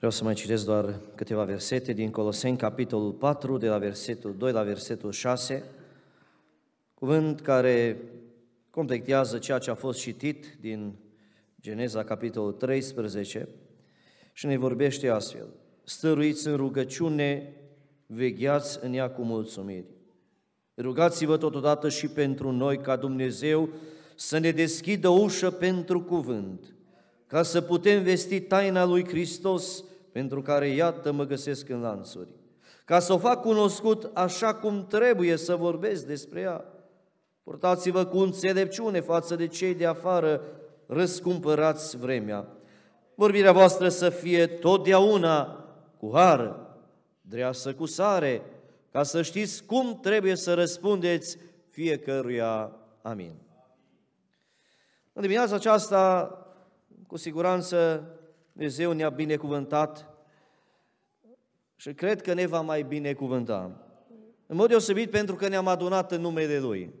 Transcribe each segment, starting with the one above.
Vreau să mai citesc doar câteva versete din Coloseni, capitolul 4, de la versetul 2 la versetul 6, cuvânt care completează ceea ce a fost citit din Geneza, capitolul 13, și ne vorbește astfel. Stăruiți în rugăciune, vegheați în ea cu mulțumiri. Rugați-vă totodată și pentru noi ca Dumnezeu să ne deschidă ușă pentru cuvânt, ca să putem vesti taina lui Hristos, pentru care iată mă găsesc în lanțuri, ca să o fac cunoscut așa cum trebuie să vorbesc despre ea. Purtați-vă cu înțelepciune față de cei de afară, răscumpărați vremea. Vorbirea voastră să fie totdeauna cu har, dreasă cu sare, ca să știți cum trebuie să răspundeți fiecăruia. Amin. În dimineața aceasta, cu siguranță, Dumnezeu ne-a binecuvântat și cred că ne va mai binecuvânta. În mod deosebit pentru că ne-am adunat în numele Lui.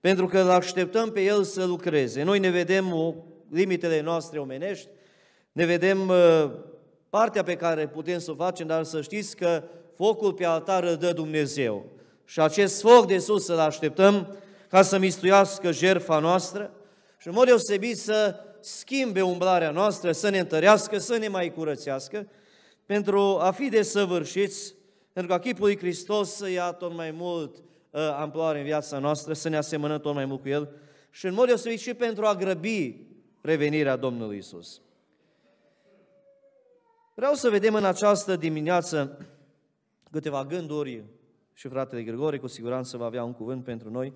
Pentru că îl așteptăm pe El să lucreze. Noi ne vedem o, limitele noastre omenești, ne vedem uh, partea pe care putem să o facem, dar să știți că focul pe altar îl dă Dumnezeu. Și acest foc de sus să-l așteptăm ca să mistuiască jertfa noastră și în mod deosebit să schimbe umblarea noastră, să ne întărească, să ne mai curățească, pentru a fi desăvârșiți, pentru ca chipul lui Hristos să ia tot mai mult uh, amploare în viața noastră, să ne asemănăm tot mai mult cu El și în mod deosebit și pentru a grăbi revenirea Domnului Isus. Vreau să vedem în această dimineață câteva gânduri și fratele Grigore cu siguranță va avea un cuvânt pentru noi.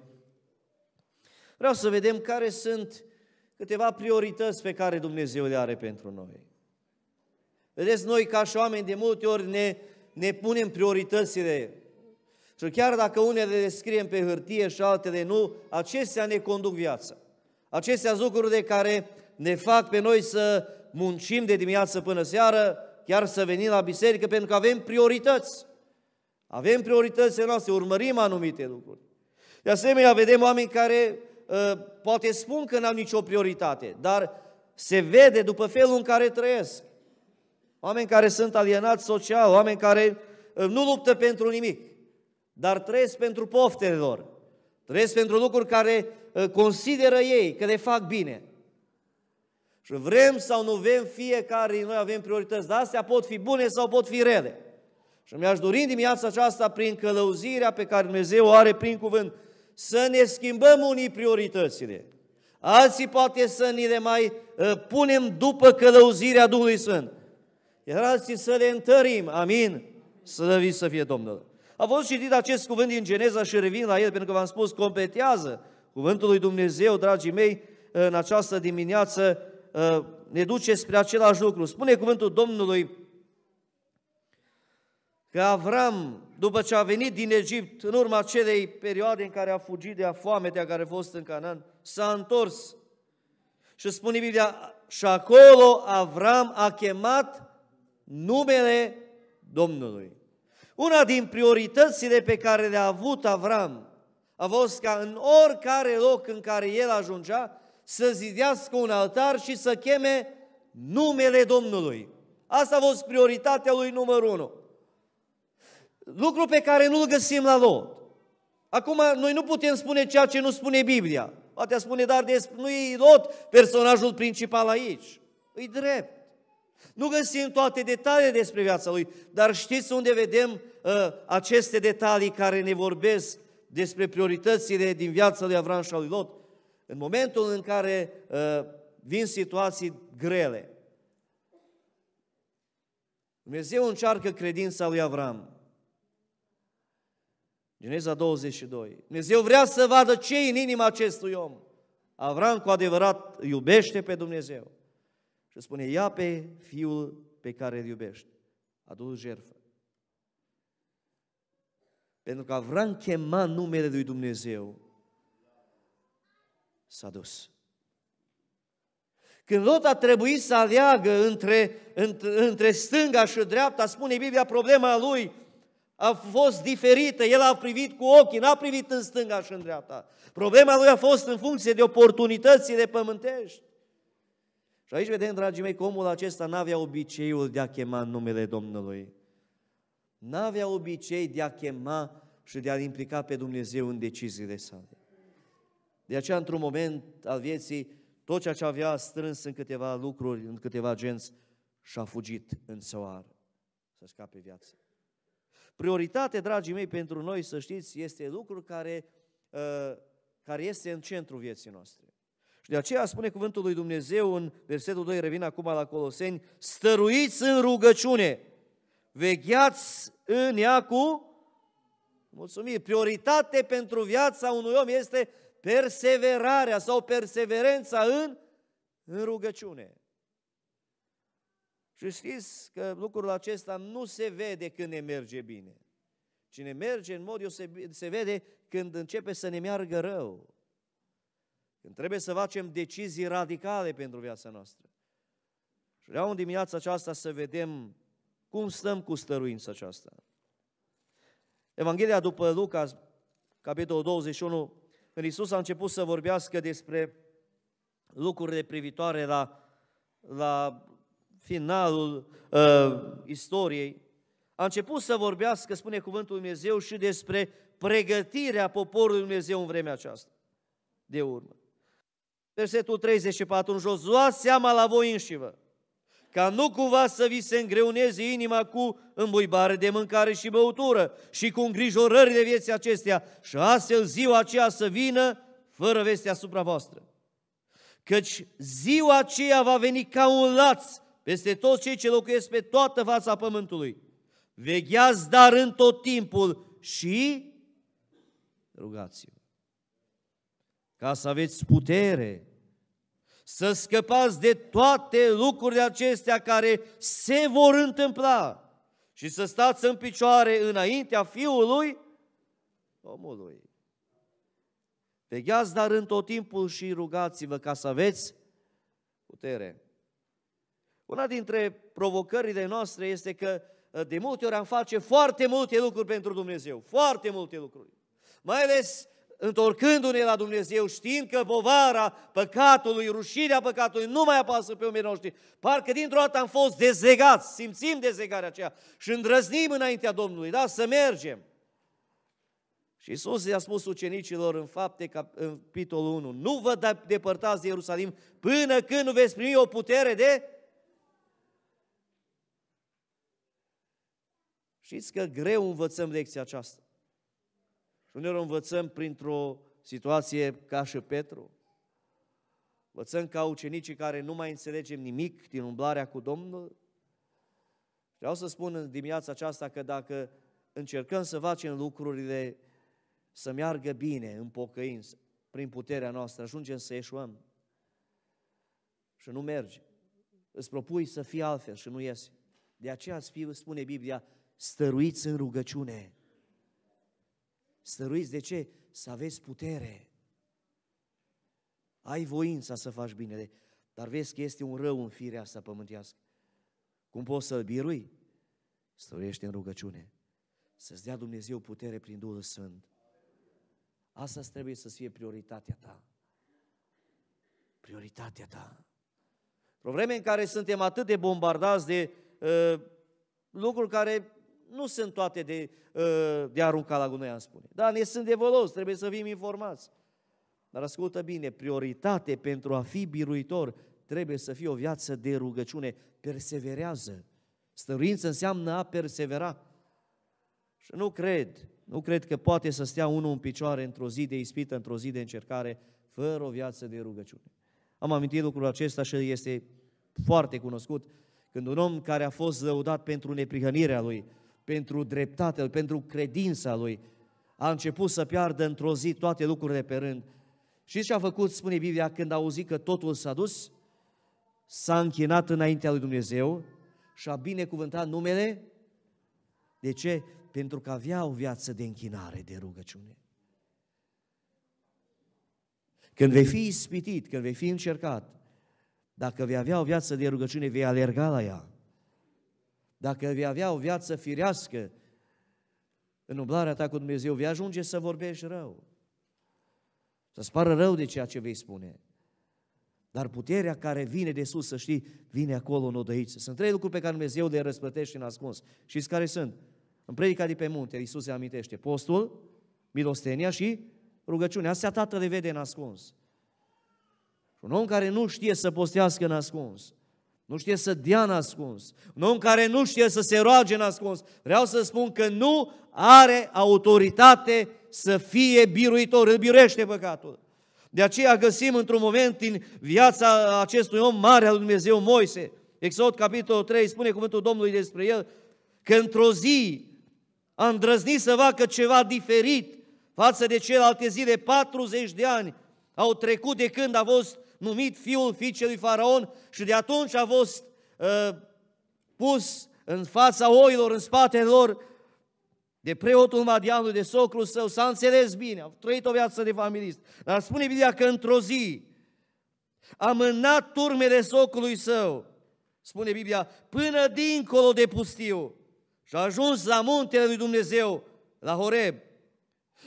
Vreau să vedem care sunt câteva priorități pe care Dumnezeu le are pentru noi. Vedeți, noi ca și oameni de multe ori ne, ne punem prioritățile și chiar dacă unele le scriem pe hârtie și altele nu, acestea ne conduc viața. Acestea lucruri de care ne fac pe noi să muncim de dimineață până seară, chiar să venim la biserică, pentru că avem priorități. Avem prioritățile noastre, urmărim anumite lucruri. De asemenea, vedem oameni care uh, poate spun că n-au nicio prioritate, dar se vede după felul în care trăiesc. Oameni care sunt alienați social, oameni care uh, nu luptă pentru nimic, dar trăiesc pentru poftele lor. Trăiesc pentru lucruri care uh, consideră ei că le fac bine. Și vrem sau nu vrem, fiecare din noi avem priorități, dar astea pot fi bune sau pot fi rele. Și mi-aș dori în dimineața aceasta, prin călăuzirea pe care Dumnezeu o are prin cuvânt, să ne schimbăm unii prioritățile. Alții poate să ni le mai uh, punem după călăuzirea Duhului Sfânt. Iar alții să le întărim. Amin. Să să fie Domnul. A fost citit acest cuvânt din Geneza și revin la el, pentru că v-am spus, completează cuvântul lui Dumnezeu, dragii mei, în această dimineață uh, ne duce spre același lucru. Spune cuvântul Domnului că Avram, după ce a venit din Egipt, în urma acelei perioade în care a fugit de foametea care a fost în Canaan, s-a întors. Și spune Biblia, și acolo Avram a chemat numele Domnului. Una din prioritățile pe care le-a avut Avram a fost ca în oricare loc în care el ajungea să zidească un altar și să cheme numele Domnului. Asta a fost prioritatea lui numărul unu lucru pe care nu-l găsim la Lot. Acum, noi nu putem spune ceea ce nu spune Biblia. Poate spune, dar de, nu e Lot personajul principal aici. Îi drept. Nu găsim toate detaliile despre viața lui, dar știți unde vedem uh, aceste detalii care ne vorbesc despre prioritățile din viața lui Avram și a lui Lot? În momentul în care uh, vin situații grele. Dumnezeu încearcă credința lui Avram. Geneza 22. Dumnezeu vrea să vadă ce în inima acestui om. Avram cu adevărat iubește pe Dumnezeu. Și spune, ia pe fiul pe care îl iubești. A dus jertfă. Pentru că Avram chema numele lui Dumnezeu, s-a dus. Când Lot a trebuit să aleagă între, între, între stânga și dreapta, spune Biblia, problema lui a fost diferită, el a privit cu ochii, n-a privit în stânga și în dreapta. Problema lui a fost în funcție de oportunitățile pământești. Și aici vedem, dragii mei, că omul acesta n-avea obiceiul de a chema numele Domnului. N-avea obicei de a chema și de a implica pe Dumnezeu în deciziile sale. De aceea, într-un moment al vieții, tot ceea ce avea strâns în câteva lucruri, în câteva genți, și-a fugit în soar să scape viața. Prioritate, dragii mei, pentru noi, să știți, este lucru care, uh, care este în centrul vieții noastre. Și de aceea spune cuvântul lui Dumnezeu în versetul 2, revin acum la Coloseni, stăruiți în rugăciune, vegheați în ea cu mulțumiri. Prioritate pentru viața unui om este perseverarea sau perseverența în, în rugăciune. Și știți că lucrul acesta nu se vede când ne merge bine. Cine merge în mod, se, se vede când începe să ne meargă rău. Când trebuie să facem decizii radicale pentru viața noastră. Și vreau în dimineața aceasta să vedem cum stăm cu stăruința aceasta. Evanghelia după Luca, capitolul 21, când Iisus a început să vorbească despre lucrurile privitoare la, la finalul uh, istoriei, a început să vorbească, spune cuvântul Lui Dumnezeu, și despre pregătirea poporului Dumnezeu în vremea aceasta, de urmă. Versetul 34 în jos, luați seama la voi înșivă, ca nu cumva să vi se îngreuneze inima cu îmbuibare de mâncare și băutură și cu îngrijorările vieții acestea și astfel ziua aceea să vină fără veste asupra voastră. Căci ziua aceea va veni ca un laț peste toți cei ce locuiesc pe toată fața pământului. Vegheați dar în tot timpul și rugați-vă. Ca să aveți putere să scăpați de toate lucrurile acestea care se vor întâmpla și să stați în picioare înaintea Fiului omului. Vegheați dar în tot timpul și rugați-vă ca să aveți putere. Una dintre provocările noastre este că de multe ori am face foarte multe lucruri pentru Dumnezeu, foarte multe lucruri. Mai ales întorcându-ne la Dumnezeu, știind că povara păcatului, rușirea păcatului nu mai apasă pe oamenii noștri, parcă dintr-o dată am fost dezlegați, simțim dezlegarea aceea și îndrăznim înaintea Domnului, da, să mergem. Și Iisus i-a spus ucenicilor în fapte, în capitolul 1, nu vă depărtați de Ierusalim până când nu veți primi o putere de... Știți că greu învățăm lecția aceasta. Și uneori învățăm printr-o situație ca și Petru. Învățăm ca ucenicii care nu mai înțelegem nimic din umblarea cu Domnul. Vreau să spun în dimineața aceasta că dacă încercăm să facem lucrurile să meargă bine în pocăință, prin puterea noastră, ajungem să ieșuăm. Și nu merge. Îți propui să fii altfel și nu iese. De aceea spune Biblia, stăruiți în rugăciune. Stăruiți de ce? Să aveți putere. Ai voința să faci bine, dar vezi că este un rău în firea asta pământească. Cum poți să-l birui? Stăruiește în rugăciune. Să-ți dea Dumnezeu putere prin Duhul Sfânt. Asta trebuie să fie prioritatea ta. Prioritatea ta. Într-o vreme în care suntem atât de bombardați de uh, lucruri care nu sunt toate de, ă, de arunca la gunoi, am spune. Da, ne sunt de volos, trebuie să fim informați. Dar ascultă bine, prioritate pentru a fi biruitor trebuie să fie o viață de rugăciune. Perseverează. Stăruință înseamnă a persevera. Și nu cred, nu cred că poate să stea unul în picioare într-o zi de ispită, într-o zi de încercare, fără o viață de rugăciune. Am amintit lucrul acesta și este foarte cunoscut când un om care a fost lăudat pentru neprihănirea lui, pentru dreptatea lui, pentru credința lui, a început să piardă într-o zi toate lucrurile pe rând. Și ce a făcut, spune Biblia, când a auzit că totul s-a dus? S-a închinat înaintea lui Dumnezeu și a binecuvântat numele. De ce? Pentru că avea o viață de închinare, de rugăciune. Când vei fi ispitit, când vei fi încercat, dacă vei avea o viață de rugăciune, vei alerga la ea. Dacă vei avea o viață firească în umblarea ta cu Dumnezeu, vei ajunge să vorbești rău. Să-ți pară rău de ceea ce vei spune. Dar puterea care vine de sus, să știi, vine acolo în odăiță. Sunt trei lucruri pe care Dumnezeu le răsplătește în ascuns. Știți care sunt? În predica de pe munte, Iisus se amintește postul, milostenia și rugăciunea. Astea Tatăl le vede în ascuns. Un om care nu știe să postească în ascuns, nu știe să dea în ascuns, un om care nu știe să se roage în ascuns, vreau să spun că nu are autoritate să fie biruitor, îl biruiește păcatul. De aceea găsim într-un moment din viața acestui om mare al lui Dumnezeu, Moise, Exod capitolul 3, spune cuvântul Domnului despre el, că într-o zi a îndrăznit să facă ceva diferit față de celelalte zile, 40 de ani au trecut de când a fost numit fiul fiicei lui Faraon și de atunci a fost uh, pus în fața oilor, în spatele lor, de preotul Madianului, de socrul său, s-a înțeles bine, a trăit o viață de familist. Dar spune Biblia că într-o zi a mânat turmele socrului său, spune Biblia, până dincolo de pustiu și a ajuns la muntele lui Dumnezeu, la Horeb.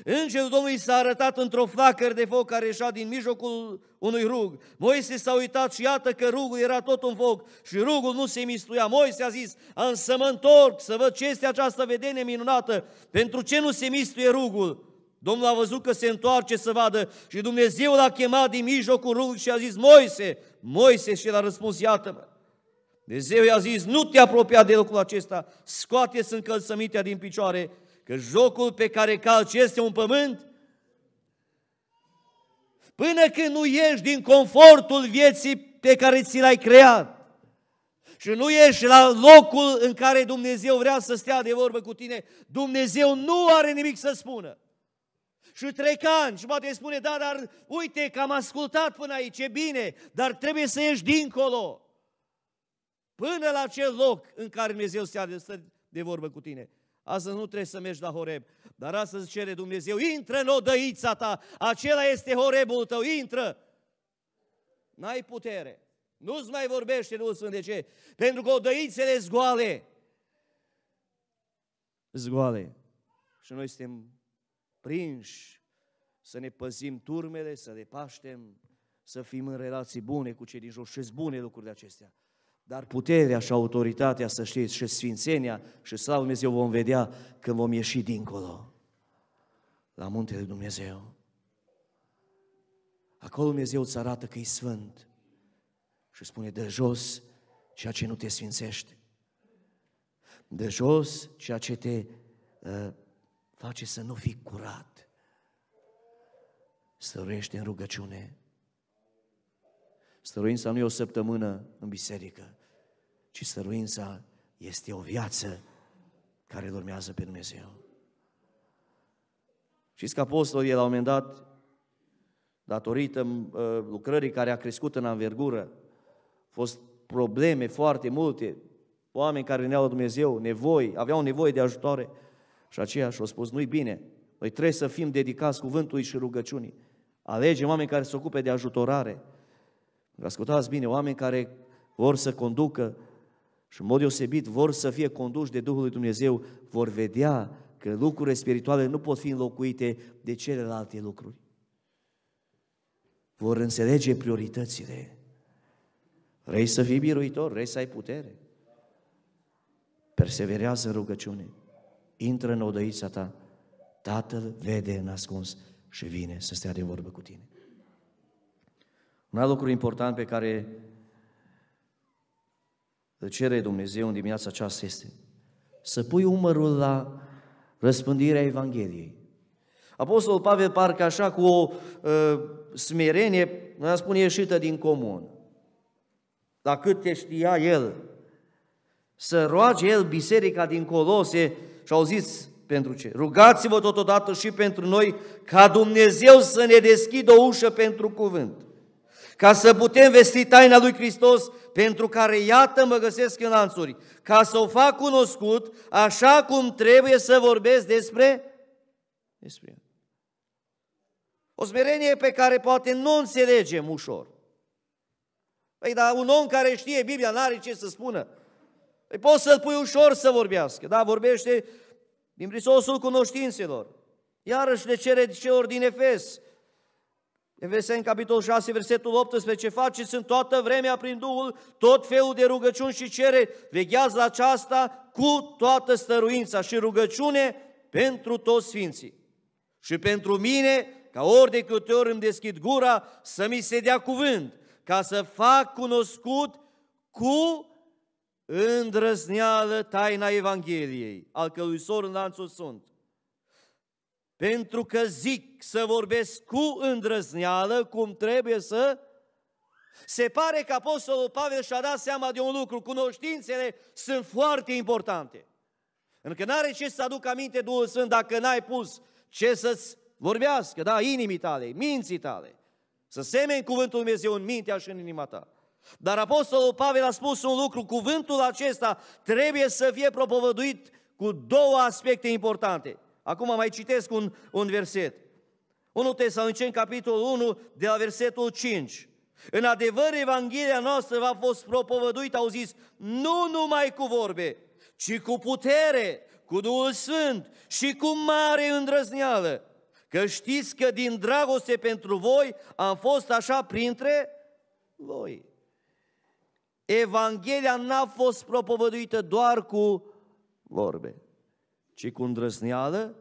Îngerul Domnului s-a arătat într-o flacără de foc care ieșea din mijlocul unui rug. Moise s-a uitat și iată că rugul era tot un foc și rugul nu se mistuia. Moise a zis, am să mă întorc să văd ce este această vedenie minunată. Pentru ce nu se mistuie rugul? Domnul a văzut că se întoarce să vadă și Dumnezeu l-a chemat din mijlocul rugului și a zis, Moise, Moise și el a răspuns, iată-mă. Dumnezeu i-a zis, nu te apropia de locul acesta, scoate-ți încălțămintea din picioare că jocul pe care calci este un pământ, până când nu ieși din confortul vieții pe care ți l-ai creat și nu ieși la locul în care Dumnezeu vrea să stea de vorbă cu tine, Dumnezeu nu are nimic să spună. Și trec ani și poate spune, da, dar uite că am ascultat până aici, e bine, dar trebuie să ieși dincolo. Până la acel loc în care Dumnezeu stea de, de vorbă cu tine. Astăzi nu trebuie să mergi la Horeb, dar astăzi cere Dumnezeu, intră în odăița ta, acela este Horebul tău, intră! N-ai putere. Nu-ți mai vorbește Duhul Sfânt. De ce? Pentru că odăițele zgoale. Zgoale. Și noi suntem prinși să ne păzim turmele, să le paștem, să fim în relații bune cu cei din jos și bune lucruri de acestea. Dar puterea și autoritatea, să știți, și sfințenia și slavă Dumnezeu vom vedea când vom ieși dincolo, la muntele lui Dumnezeu. Acolo Dumnezeu îți arată că e sfânt și spune de jos ceea ce nu te sfințește. De jos ceea ce te uh, face să nu fii curat. Stăruiește în rugăciune, Stăruința nu e o săptămână în biserică, ci stăruința este o viață care urmează pe Dumnezeu. Știți că apostolii la un moment dat, datorită uh, lucrării care a crescut în anvergură, au fost probleme foarte multe, oameni care veneau la Dumnezeu, nevoi, aveau nevoie de ajutoare și aceia și-au spus, nu-i bine, noi trebuie să fim dedicați cuvântului și rugăciunii. Alegem oameni care se ocupe de ajutorare, Ascultați bine, oameni care vor să conducă și în mod deosebit vor să fie conduși de Duhul lui Dumnezeu, vor vedea că lucrurile spirituale nu pot fi înlocuite de celelalte lucruri. Vor înțelege prioritățile. Vrei să fii biruitor, vrei să ai putere. Perseverează în rugăciune. Intră în odăița ta. Tatăl vede în ascuns și vine să stea de vorbă cu tine. Un alt lucru important pe care îl cere Dumnezeu în dimineața aceasta este să pui umărul la răspândirea Evangheliei. Apostolul Pavel parcă așa cu o uh, smerenie, noi spune, ieșită din comun. La cât te știa el, să roage el biserica din Colose și au zis pentru ce? Rugați-vă totodată și pentru noi ca Dumnezeu să ne deschidă o ușă pentru cuvânt ca să putem vesti taina lui Hristos, pentru care, iată, mă găsesc în lanțuri, ca să o fac cunoscut, așa cum trebuie să vorbesc despre, despre el. O smerenie pe care poate nu înțelegem ușor. Păi, dar un om care știe Biblia n-are ce să spună. Păi poți să-l pui ușor să vorbească, da? Vorbește din prisosul cunoștințelor. Iarăși le cere celor din Efes, Efeseni, capitolul 6, versetul 18, faceți în toată vremea prin Duhul tot felul de rugăciuni și cere, vegheați la aceasta cu toată stăruința și rugăciune pentru toți sfinții. Și pentru mine, ca ori de câte ori îmi deschid gura, să mi se dea cuvânt, ca să fac cunoscut cu îndrăzneală taina Evangheliei, al cărui sor în lanțul sunt. Pentru că zic să vorbesc cu îndrăzneală, cum trebuie să... Se pare că Apostolul Pavel și-a dat seama de un lucru, cunoștințele sunt foarte importante. Pentru că n-are ce să aducă aminte Duhul Sfânt dacă n-ai pus ce să-ți vorbească, da, inimii tale, minții tale. Să semeni cuvântul Lui Dumnezeu în mintea și în inima ta. Dar Apostolul Pavel a spus un lucru, cuvântul acesta trebuie să fie propovăduit cu două aspecte importante. Acum mai citesc un, un verset. 1 Tesaloniceni, capitolul 1, de la versetul 5. În adevăr, Evanghelia noastră va fost propovăduită, au zis, nu numai cu vorbe, ci cu putere, cu Duhul Sfânt și cu mare îndrăzneală. Că știți că din dragoste pentru voi am fost așa printre voi. Evanghelia n-a fost propovăduită doar cu vorbe, ci cu îndrăzneală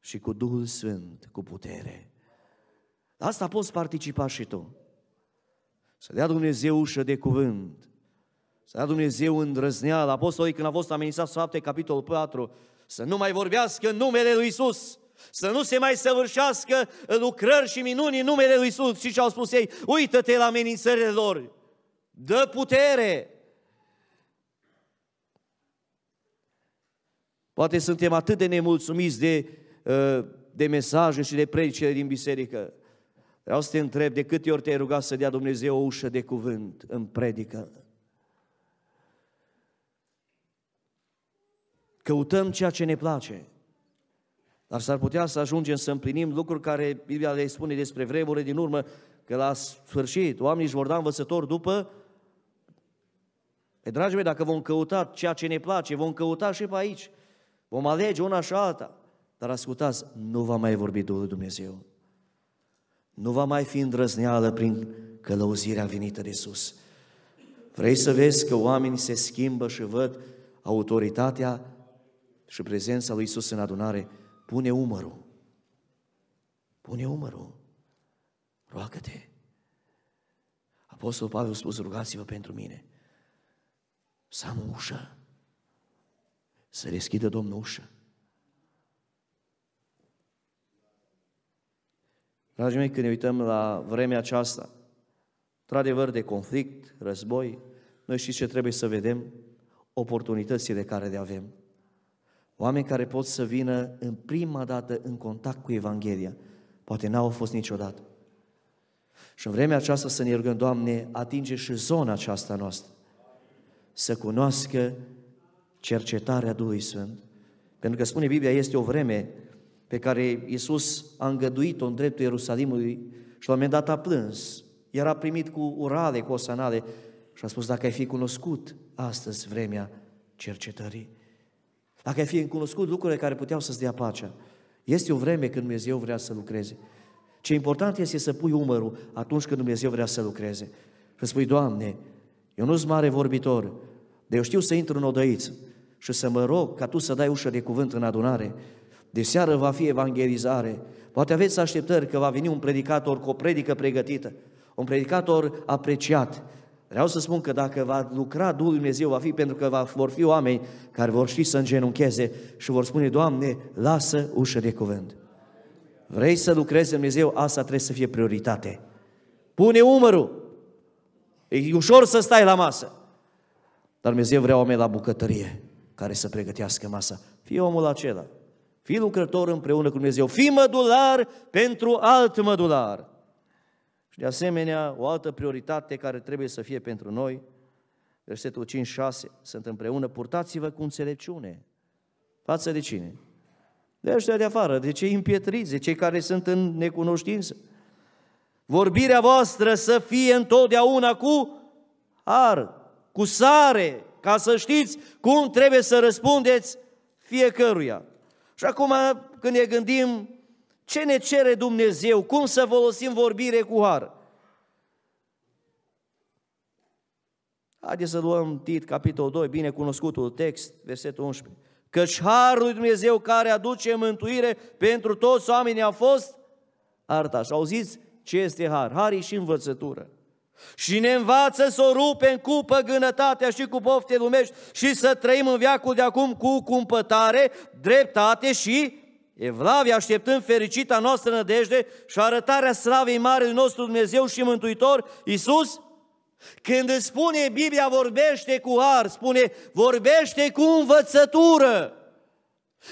și cu Duhul Sfânt, cu putere. asta poți participa și tu. Să dea Dumnezeu ușă de cuvânt, să dea Dumnezeu îndrăzneală. Apostolii când a fost amenințat fapte, capitolul 4, să nu mai vorbească în numele Lui Isus, să nu se mai săvârșească lucrări și minuni în numele Lui Isus. Și ce au spus ei? Uită-te la amenințările lor, dă putere. Poate suntem atât de nemulțumiți de, uh, de mesaje și de predicere din biserică. Vreau să te întreb, de câte ori te-ai rugat să dea Dumnezeu o ușă de cuvânt în predică? Căutăm ceea ce ne place. Dar s-ar putea să ajungem să împlinim lucruri care Biblia le spune despre vremurile din urmă, că la sfârșit oamenii își vor da învățători după pe dragii mei, dacă vom căuta ceea ce ne place, vom căuta și pe aici. Vom alege una și alta. Dar ascultați, nu va mai vorbi Duhul Dumnezeu. Nu va mai fi îndrăzneală prin călăuzirea venită de sus. Vrei să vezi că oamenii se schimbă și văd autoritatea și prezența lui Isus în adunare? Pune umărul. Pune umărul. Roagă-te. Apostolul Pavel a spus, rugați-vă pentru mine să am o ușă, să deschidă Domnul ușă. Dragii mei, când ne uităm la vremea aceasta, într-adevăr de conflict, război, noi știți ce trebuie să vedem? Oportunitățile care le avem. Oameni care pot să vină în prima dată în contact cu Evanghelia. Poate n-au fost niciodată. Și în vremea aceasta să ne rugăm, Doamne, atinge și zona aceasta noastră să cunoască cercetarea Duhului Sfânt. Pentru că spune Biblia, este o vreme pe care Iisus a îngăduit-o în dreptul Ierusalimului și la un moment dat a plâns. Era primit cu urale, cu osanale și a spus, dacă ai fi cunoscut astăzi vremea cercetării, dacă ai fi cunoscut lucrurile care puteau să-ți dea pacea, este o vreme când Dumnezeu vrea să lucreze. Ce important este să pui umărul atunci când Dumnezeu vrea să lucreze. Și spui, Doamne, eu nu sunt mare vorbitor, dar eu știu să intru în odăiță și să mă rog ca Tu să dai ușă de cuvânt în adunare. De seară va fi evangelizare. Poate aveți așteptări că va veni un predicator cu o predică pregătită, un predicator apreciat. Vreau să spun că dacă va lucra Duhul Dumnezeu, va fi pentru că va, vor fi oameni care vor ști să îngenuncheze și vor spune, Doamne, lasă ușă de cuvânt. Vrei să lucrezi Dumnezeu, asta trebuie să fie prioritate. Pune umărul, E ușor să stai la masă. Dar Dumnezeu vrea oameni la bucătărie care să pregătească masa. Fii omul acela. Fii lucrător împreună cu Dumnezeu. Fii mădular pentru alt mădular. Și de asemenea, o altă prioritate care trebuie să fie pentru noi, versetul 5-6, sunt împreună, purtați-vă cu înțelepciune. Față de cine? De ăștia de afară, de cei împietriți, de cei care sunt în necunoștință. Vorbirea voastră să fie întotdeauna cu ar, cu sare, ca să știți cum trebuie să răspundeți fiecăruia. Și acum, când ne gândim Ce ne cere Dumnezeu? Cum să folosim vorbire cu har? Haideți să luăm Tit, capitolul 2, bine cunoscutul text, versetul 11. Căci harul lui Dumnezeu care aduce mântuire pentru toți oamenii a fost artaș. Auziți ce este har? Har e și învățătură. Și ne învață să o rupem cu păgânătatea și cu pofte lumești și să trăim în viacul de acum cu cumpătare, dreptate și evlavie, așteptând fericita noastră nădejde și arătarea slavei mare nostru Dumnezeu și Mântuitor, Iisus când îți spune Biblia vorbește cu har, spune vorbește cu învățătură.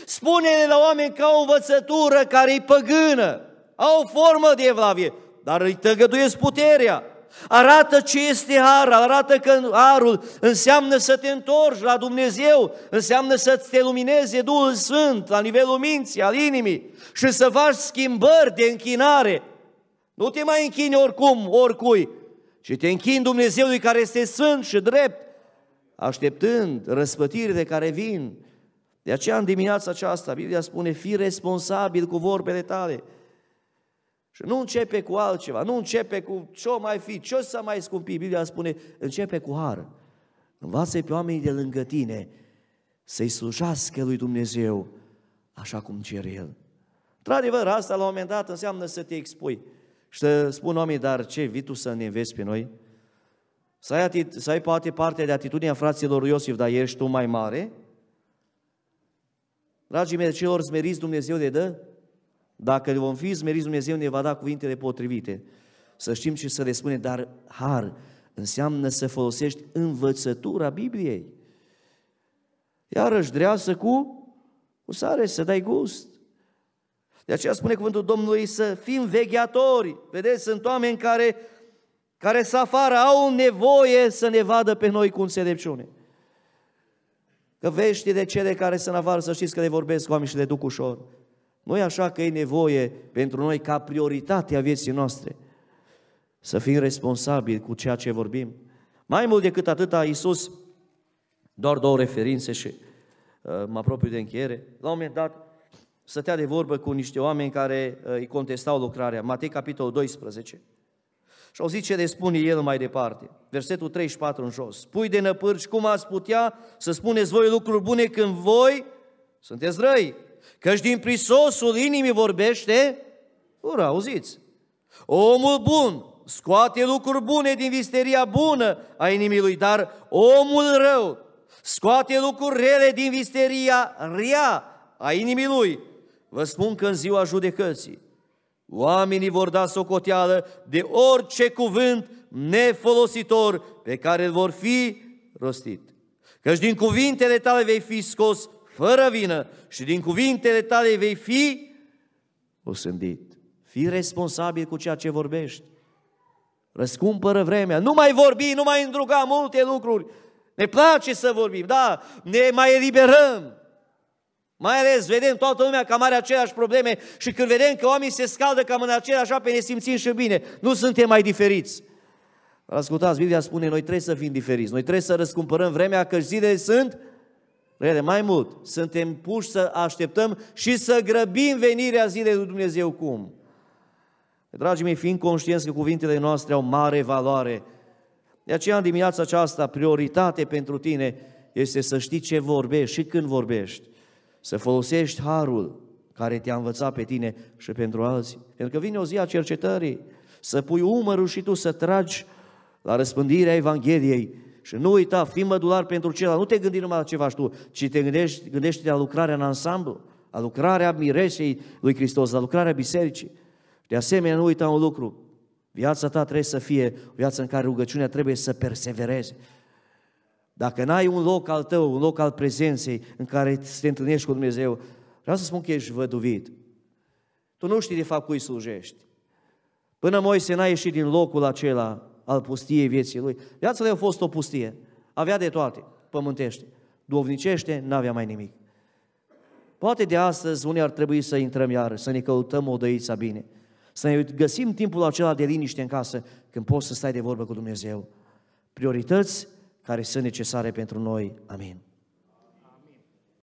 spune la oameni ca o învățătură care e păgână, au o formă de evlavie, dar îi tăgăduiesc puterea. Arată ce este har, arată că harul înseamnă să te întorci la Dumnezeu, înseamnă să te lumineze Duhul Sfânt la nivelul minții, al inimii și să faci schimbări de închinare. Nu te mai închini oricum, oricui, și te închin Dumnezeului care este sfânt și drept, așteptând răspătirile care vin. De aceea în dimineața aceasta Biblia spune, fi responsabil cu vorbele tale. Și nu începe cu altceva, nu începe cu ce mai fi, ce o să mai scumpi. Biblia spune, începe cu har. Învață pe oamenii de lângă tine să-i slujească lui Dumnezeu așa cum cer El. Într-adevăr, asta la un moment dat înseamnă să te expui. Și să spun oamenii, dar ce, vii tu să ne înveți pe noi? Să ai, atit- să ai poate parte de atitudinea fraților Iosif, dar ești tu mai mare? Dragii mei, celor smeriți Dumnezeu le dă? Dacă vom fi smeriți, Dumnezeu ne va da cuvintele potrivite. Să știm și să le spune, dar har înseamnă să folosești învățătura Bibliei. Iarăși dreasă cu, cu sare, să dai gust. De aceea spune cuvântul Domnului să fim vegheatori. Vedeți, sunt oameni care, care să afară au nevoie să ne vadă pe noi cu înțelepciune. Că de cele care sunt afară, să știți că le vorbesc cu oameni și le duc ușor. Nu e așa că e nevoie pentru noi ca prioritate a vieții noastre să fim responsabili cu ceea ce vorbim. Mai mult decât atât, a Iisus, doar două referințe și uh, mă apropiu de încheiere. La un moment dat, stătea de vorbă cu niște oameni care uh, îi contestau lucrarea. Matei, capitolul 12. Și au zis ce le spune el mai departe. Versetul 34 în jos. Spui de năpârci, cum ați putea să spuneți voi lucruri bune când voi sunteți răi? Căci din prisosul inimii vorbește ura, auziți? Omul bun scoate lucruri bune din visteria bună a inimii lui, dar omul rău scoate lucruri rele din visteria rea a inimii lui. Vă spun că în ziua judecății oamenii vor da socoteală de orice cuvânt nefolositor pe care îl vor fi rostit. Căci din cuvintele tale vei fi scos fără vină și din cuvintele tale vei fi osândit. Fii responsabil cu ceea ce vorbești. Răscumpără vremea. Nu mai vorbi, nu mai îndruga multe lucruri. Ne place să vorbim, da, ne mai eliberăm. Mai ales vedem toată lumea cam are aceleași probleme și când vedem că oamenii se scaldă cam în același ape, ne simțim și bine. Nu suntem mai diferiți. Ascultați, Biblia spune, noi trebuie să fim diferiți. Noi trebuie să răscumpărăm vremea, că zilele sunt rele. Mai mult, suntem puși să așteptăm și să grăbim venirea zilei lui Dumnezeu. Cum? Dragii mei, fiind conștienți că cuvintele noastre au mare valoare, de aceea în dimineața aceasta, prioritate pentru tine este să știi ce vorbești și când vorbești să folosești harul care te-a învățat pe tine și pentru alții. Pentru că vine o zi a cercetării, să pui umărul și tu să tragi la răspândirea Evangheliei și nu uita, fii mădular pentru celălalt. Nu te gândi numai la ce faci tu, ci te gândești, gândești la lucrarea în ansamblu, la lucrarea miresei lui Hristos, la lucrarea bisericii. De asemenea, nu uita un lucru, viața ta trebuie să fie o viață în care rugăciunea trebuie să persevereze. Dacă n-ai un loc al tău, un loc al prezenței în care te întâlnești cu Dumnezeu, vreau să spun că ești văduvit. Tu nu știi de fapt cui slujești. Până Moise n-a ieșit din locul acela al pustiei vieții lui. Viața lui a fost o pustie. Avea de toate, pământește. Duovnicește, n-avea mai nimic. Poate de astăzi unii ar trebui să intrăm iar, să ne căutăm o dăița bine, să ne găsim timpul acela de liniște în casă, când poți să stai de vorbă cu Dumnezeu. Priorități care sunt necesare pentru noi. Amin.